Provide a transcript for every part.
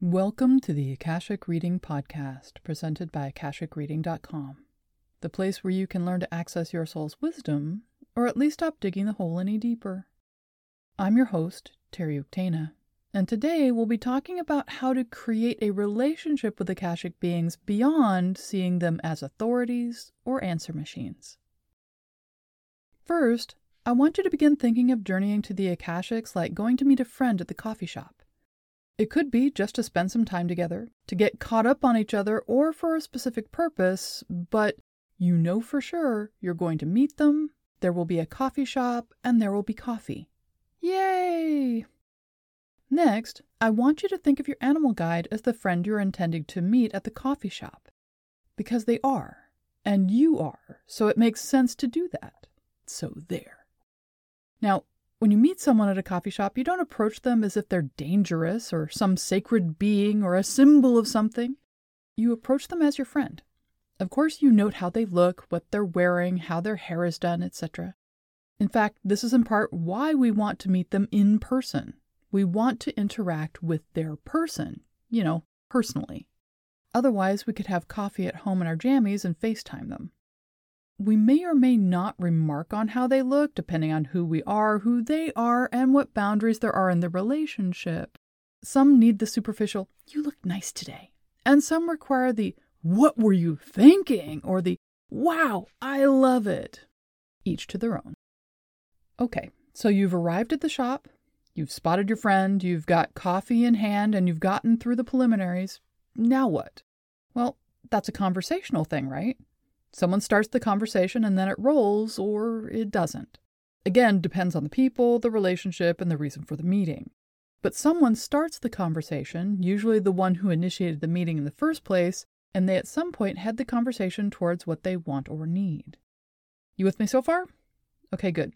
Welcome to the Akashic Reading Podcast, presented by AkashicReading.com, the place where you can learn to access your soul's wisdom, or at least stop digging the hole any deeper. I'm your host, Terry Uktana, and today we'll be talking about how to create a relationship with Akashic beings beyond seeing them as authorities or answer machines. First, I want you to begin thinking of journeying to the Akashics like going to meet a friend at the coffee shop. It could be just to spend some time together, to get caught up on each other, or for a specific purpose, but you know for sure you're going to meet them, there will be a coffee shop, and there will be coffee. Yay! Next, I want you to think of your animal guide as the friend you're intending to meet at the coffee shop. Because they are, and you are, so it makes sense to do that. So there. Now, when you meet someone at a coffee shop, you don't approach them as if they're dangerous or some sacred being or a symbol of something. You approach them as your friend. Of course, you note how they look, what they're wearing, how their hair is done, etc. In fact, this is in part why we want to meet them in person. We want to interact with their person, you know, personally. Otherwise, we could have coffee at home in our jammies and FaceTime them. We may or may not remark on how they look, depending on who we are, who they are, and what boundaries there are in the relationship. Some need the superficial, you look nice today. And some require the, what were you thinking? or the, wow, I love it. Each to their own. Okay, so you've arrived at the shop, you've spotted your friend, you've got coffee in hand, and you've gotten through the preliminaries. Now what? Well, that's a conversational thing, right? Someone starts the conversation and then it rolls or it doesn't. Again, depends on the people, the relationship, and the reason for the meeting. But someone starts the conversation, usually the one who initiated the meeting in the first place, and they at some point head the conversation towards what they want or need. You with me so far? Okay, good.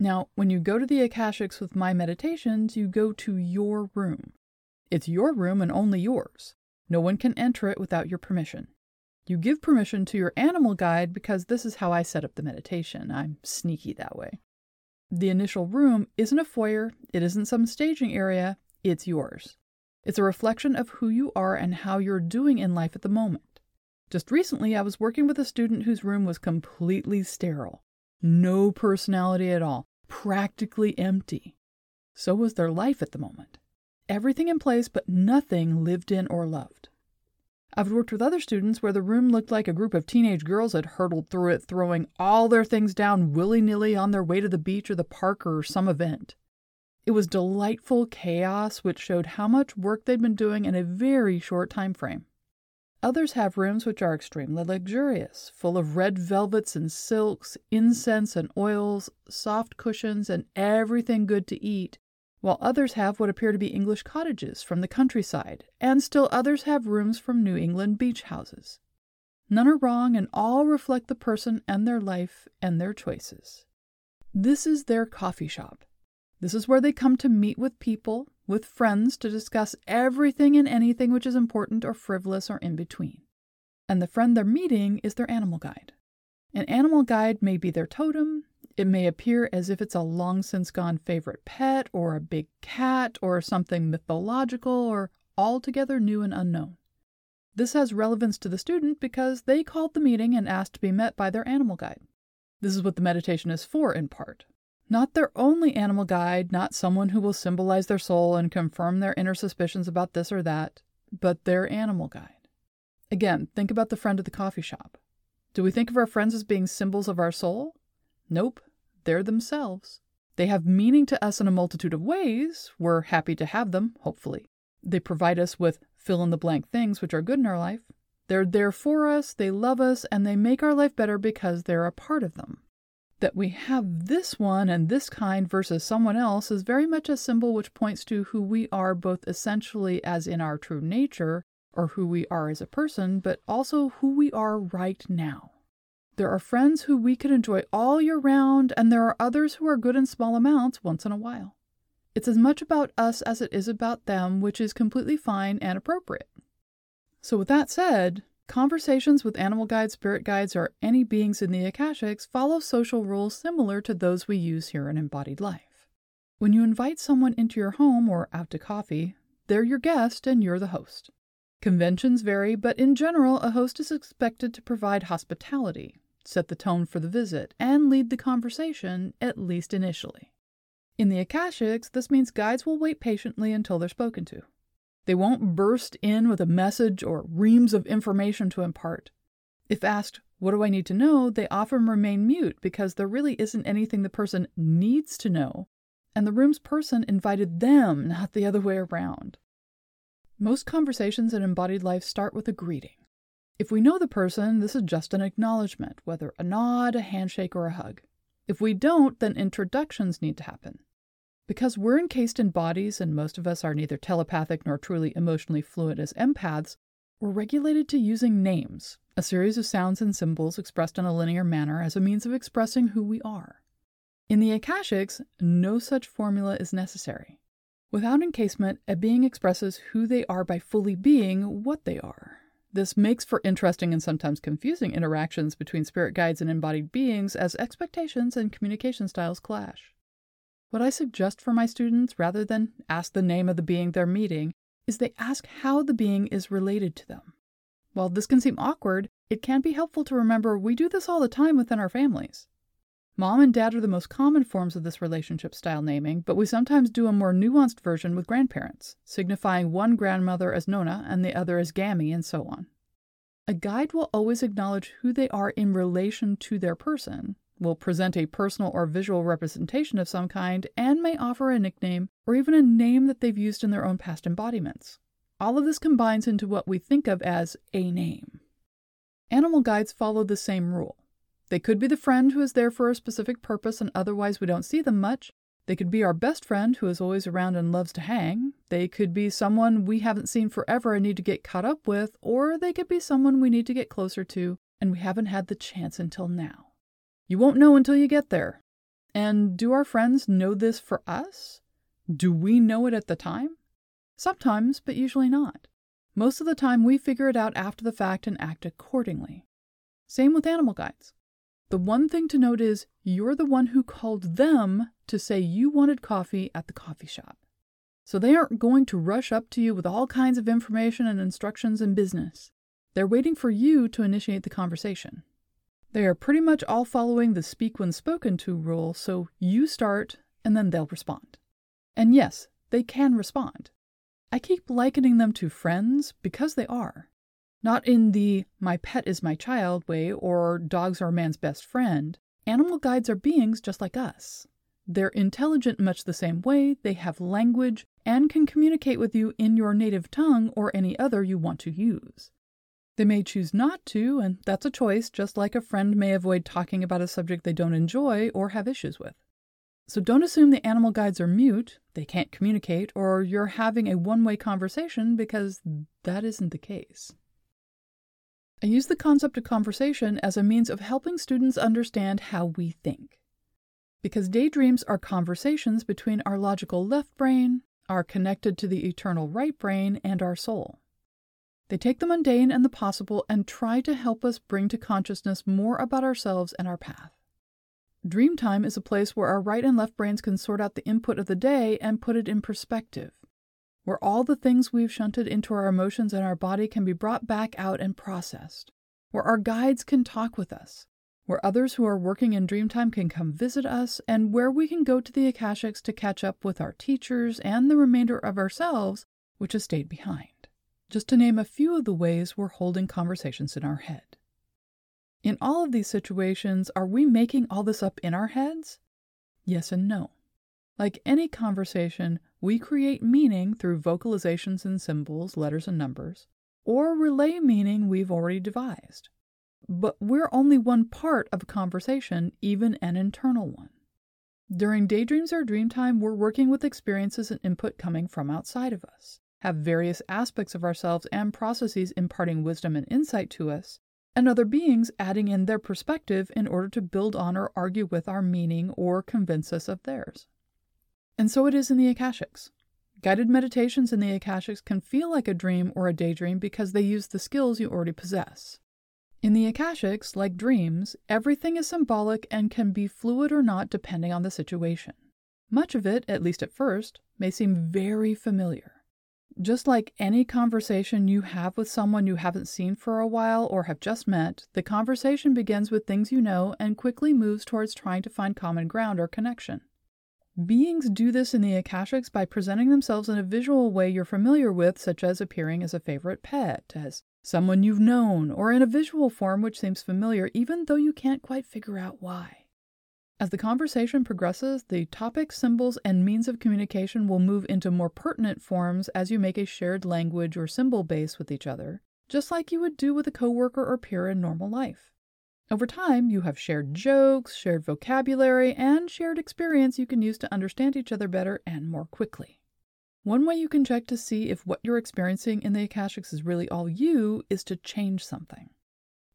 Now, when you go to the Akashics with my meditations, you go to your room. It's your room and only yours. No one can enter it without your permission. You give permission to your animal guide because this is how I set up the meditation. I'm sneaky that way. The initial room isn't a foyer, it isn't some staging area, it's yours. It's a reflection of who you are and how you're doing in life at the moment. Just recently, I was working with a student whose room was completely sterile. No personality at all, practically empty. So was their life at the moment. Everything in place, but nothing lived in or loved. I've worked with other students where the room looked like a group of teenage girls had hurtled through it, throwing all their things down willy nilly on their way to the beach or the park or some event. It was delightful chaos which showed how much work they'd been doing in a very short time frame. Others have rooms which are extremely luxurious, full of red velvets and silks, incense and oils, soft cushions, and everything good to eat, while others have what appear to be English cottages from the countryside, and still others have rooms from New England beach houses. None are wrong, and all reflect the person and their life and their choices. This is their coffee shop. This is where they come to meet with people, with friends, to discuss everything and anything which is important or frivolous or in between. And the friend they're meeting is their animal guide. An animal guide may be their totem, it may appear as if it's a long since gone favorite pet, or a big cat, or something mythological, or altogether new and unknown. This has relevance to the student because they called the meeting and asked to be met by their animal guide. This is what the meditation is for, in part. Not their only animal guide, not someone who will symbolize their soul and confirm their inner suspicions about this or that, but their animal guide. Again, think about the friend at the coffee shop. Do we think of our friends as being symbols of our soul? Nope, they're themselves. They have meaning to us in a multitude of ways. We're happy to have them, hopefully. They provide us with fill in the blank things which are good in our life. They're there for us, they love us, and they make our life better because they're a part of them. That we have this one and this kind versus someone else is very much a symbol which points to who we are, both essentially as in our true nature, or who we are as a person, but also who we are right now. There are friends who we can enjoy all year round, and there are others who are good in small amounts once in a while. It's as much about us as it is about them, which is completely fine and appropriate. So, with that said, conversations with animal guides, spirit guides, or any beings in the Akashics follow social rules similar to those we use here in embodied life. When you invite someone into your home or out to coffee, they're your guest and you're the host. Conventions vary, but in general, a host is expected to provide hospitality, set the tone for the visit, and lead the conversation, at least initially. In the Akashics, this means guides will wait patiently until they're spoken to. They won't burst in with a message or reams of information to impart. If asked, What do I need to know? they often remain mute because there really isn't anything the person needs to know, and the room's person invited them, not the other way around. Most conversations in embodied life start with a greeting. If we know the person, this is just an acknowledgement, whether a nod, a handshake, or a hug. If we don't, then introductions need to happen. Because we're encased in bodies and most of us are neither telepathic nor truly emotionally fluent as empaths, we're regulated to using names, a series of sounds and symbols expressed in a linear manner as a means of expressing who we are. In the Akashics, no such formula is necessary. Without encasement, a being expresses who they are by fully being what they are. This makes for interesting and sometimes confusing interactions between spirit guides and embodied beings as expectations and communication styles clash. What I suggest for my students, rather than ask the name of the being they're meeting, is they ask how the being is related to them. While this can seem awkward, it can be helpful to remember we do this all the time within our families. Mom and dad are the most common forms of this relationship style naming, but we sometimes do a more nuanced version with grandparents, signifying one grandmother as Nona and the other as Gammy, and so on. A guide will always acknowledge who they are in relation to their person, will present a personal or visual representation of some kind, and may offer a nickname or even a name that they've used in their own past embodiments. All of this combines into what we think of as a name. Animal guides follow the same rule. They could be the friend who is there for a specific purpose and otherwise we don't see them much. They could be our best friend who is always around and loves to hang. They could be someone we haven't seen forever and need to get caught up with, or they could be someone we need to get closer to and we haven't had the chance until now. You won't know until you get there. And do our friends know this for us? Do we know it at the time? Sometimes, but usually not. Most of the time, we figure it out after the fact and act accordingly. Same with animal guides. The one thing to note is you're the one who called them to say you wanted coffee at the coffee shop. So they aren't going to rush up to you with all kinds of information and instructions and business. They're waiting for you to initiate the conversation. They are pretty much all following the speak when spoken to rule, so you start and then they'll respond. And yes, they can respond. I keep likening them to friends because they are. Not in the my pet is my child way or dogs are man's best friend. Animal guides are beings just like us. They're intelligent much the same way, they have language, and can communicate with you in your native tongue or any other you want to use. They may choose not to, and that's a choice, just like a friend may avoid talking about a subject they don't enjoy or have issues with. So don't assume the animal guides are mute, they can't communicate, or you're having a one way conversation because that isn't the case. I use the concept of conversation as a means of helping students understand how we think. Because daydreams are conversations between our logical left brain, are connected to the eternal right brain, and our soul. They take the mundane and the possible and try to help us bring to consciousness more about ourselves and our path. Dreamtime is a place where our right and left brains can sort out the input of the day and put it in perspective where all the things we've shunted into our emotions and our body can be brought back out and processed, where our guides can talk with us, where others who are working in Dreamtime can come visit us, and where we can go to the Akashics to catch up with our teachers and the remainder of ourselves which has stayed behind. Just to name a few of the ways we're holding conversations in our head. In all of these situations, are we making all this up in our heads? Yes and no. Like any conversation, we create meaning through vocalizations and symbols, letters and numbers, or relay meaning we've already devised. But we're only one part of a conversation, even an internal one. During daydreams or dreamtime, we're working with experiences and input coming from outside of us, have various aspects of ourselves and processes imparting wisdom and insight to us, and other beings adding in their perspective in order to build on or argue with our meaning or convince us of theirs. And so it is in the Akashics. Guided meditations in the Akashics can feel like a dream or a daydream because they use the skills you already possess. In the Akashics, like dreams, everything is symbolic and can be fluid or not depending on the situation. Much of it, at least at first, may seem very familiar. Just like any conversation you have with someone you haven't seen for a while or have just met, the conversation begins with things you know and quickly moves towards trying to find common ground or connection. Beings do this in the Akashics by presenting themselves in a visual way you're familiar with, such as appearing as a favorite pet, as someone you've known, or in a visual form which seems familiar even though you can't quite figure out why. As the conversation progresses, the topic, symbols, and means of communication will move into more pertinent forms as you make a shared language or symbol base with each other, just like you would do with a coworker or peer in normal life. Over time, you have shared jokes, shared vocabulary, and shared experience you can use to understand each other better and more quickly. One way you can check to see if what you're experiencing in the Akashics is really all you is to change something.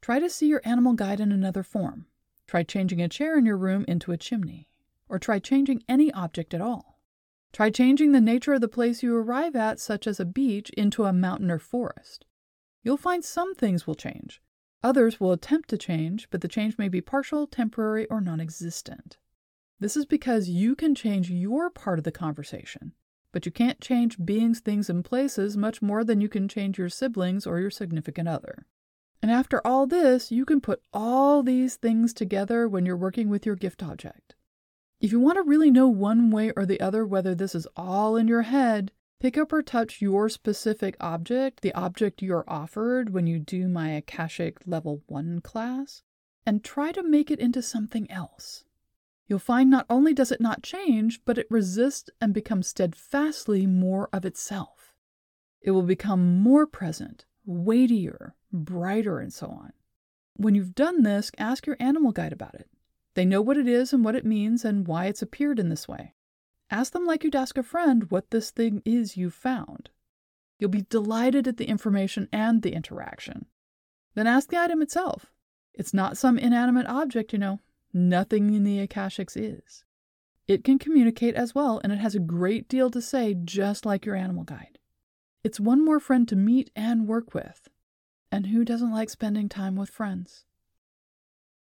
Try to see your animal guide in another form, Try changing a chair in your room into a chimney. Or try changing any object at all. Try changing the nature of the place you arrive at, such as a beach, into a mountain or forest. You'll find some things will change. Others will attempt to change, but the change may be partial, temporary, or non existent. This is because you can change your part of the conversation, but you can't change beings, things, and places much more than you can change your siblings or your significant other. And after all this, you can put all these things together when you're working with your gift object. If you want to really know one way or the other whether this is all in your head, pick up or touch your specific object, the object you're offered when you do my Akashic Level 1 class, and try to make it into something else. You'll find not only does it not change, but it resists and becomes steadfastly more of itself. It will become more present, weightier, brighter, and so on. When you've done this, ask your animal guide about it. They know what it is and what it means and why it's appeared in this way. Ask them like you'd ask a friend what this thing is you've found. You'll be delighted at the information and the interaction. Then ask the item itself. It's not some inanimate object, you know. Nothing in the Akashics is. It can communicate as well, and it has a great deal to say, just like your animal guide. It's one more friend to meet and work with. And who doesn't like spending time with friends?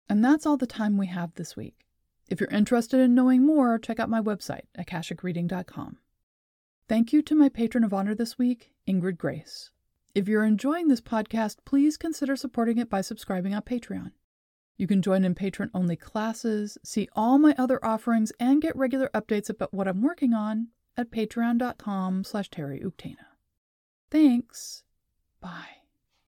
And that's all the time we have this week. If you're interested in knowing more, check out my website, akashicreading.com. Thank you to my patron of honor this week, Ingrid Grace. If you're enjoying this podcast, please consider supporting it by subscribing on Patreon. You can join in patron only classes, see all my other offerings, and get regular updates about what I'm working on at patreon.com slash Thanks. Bye.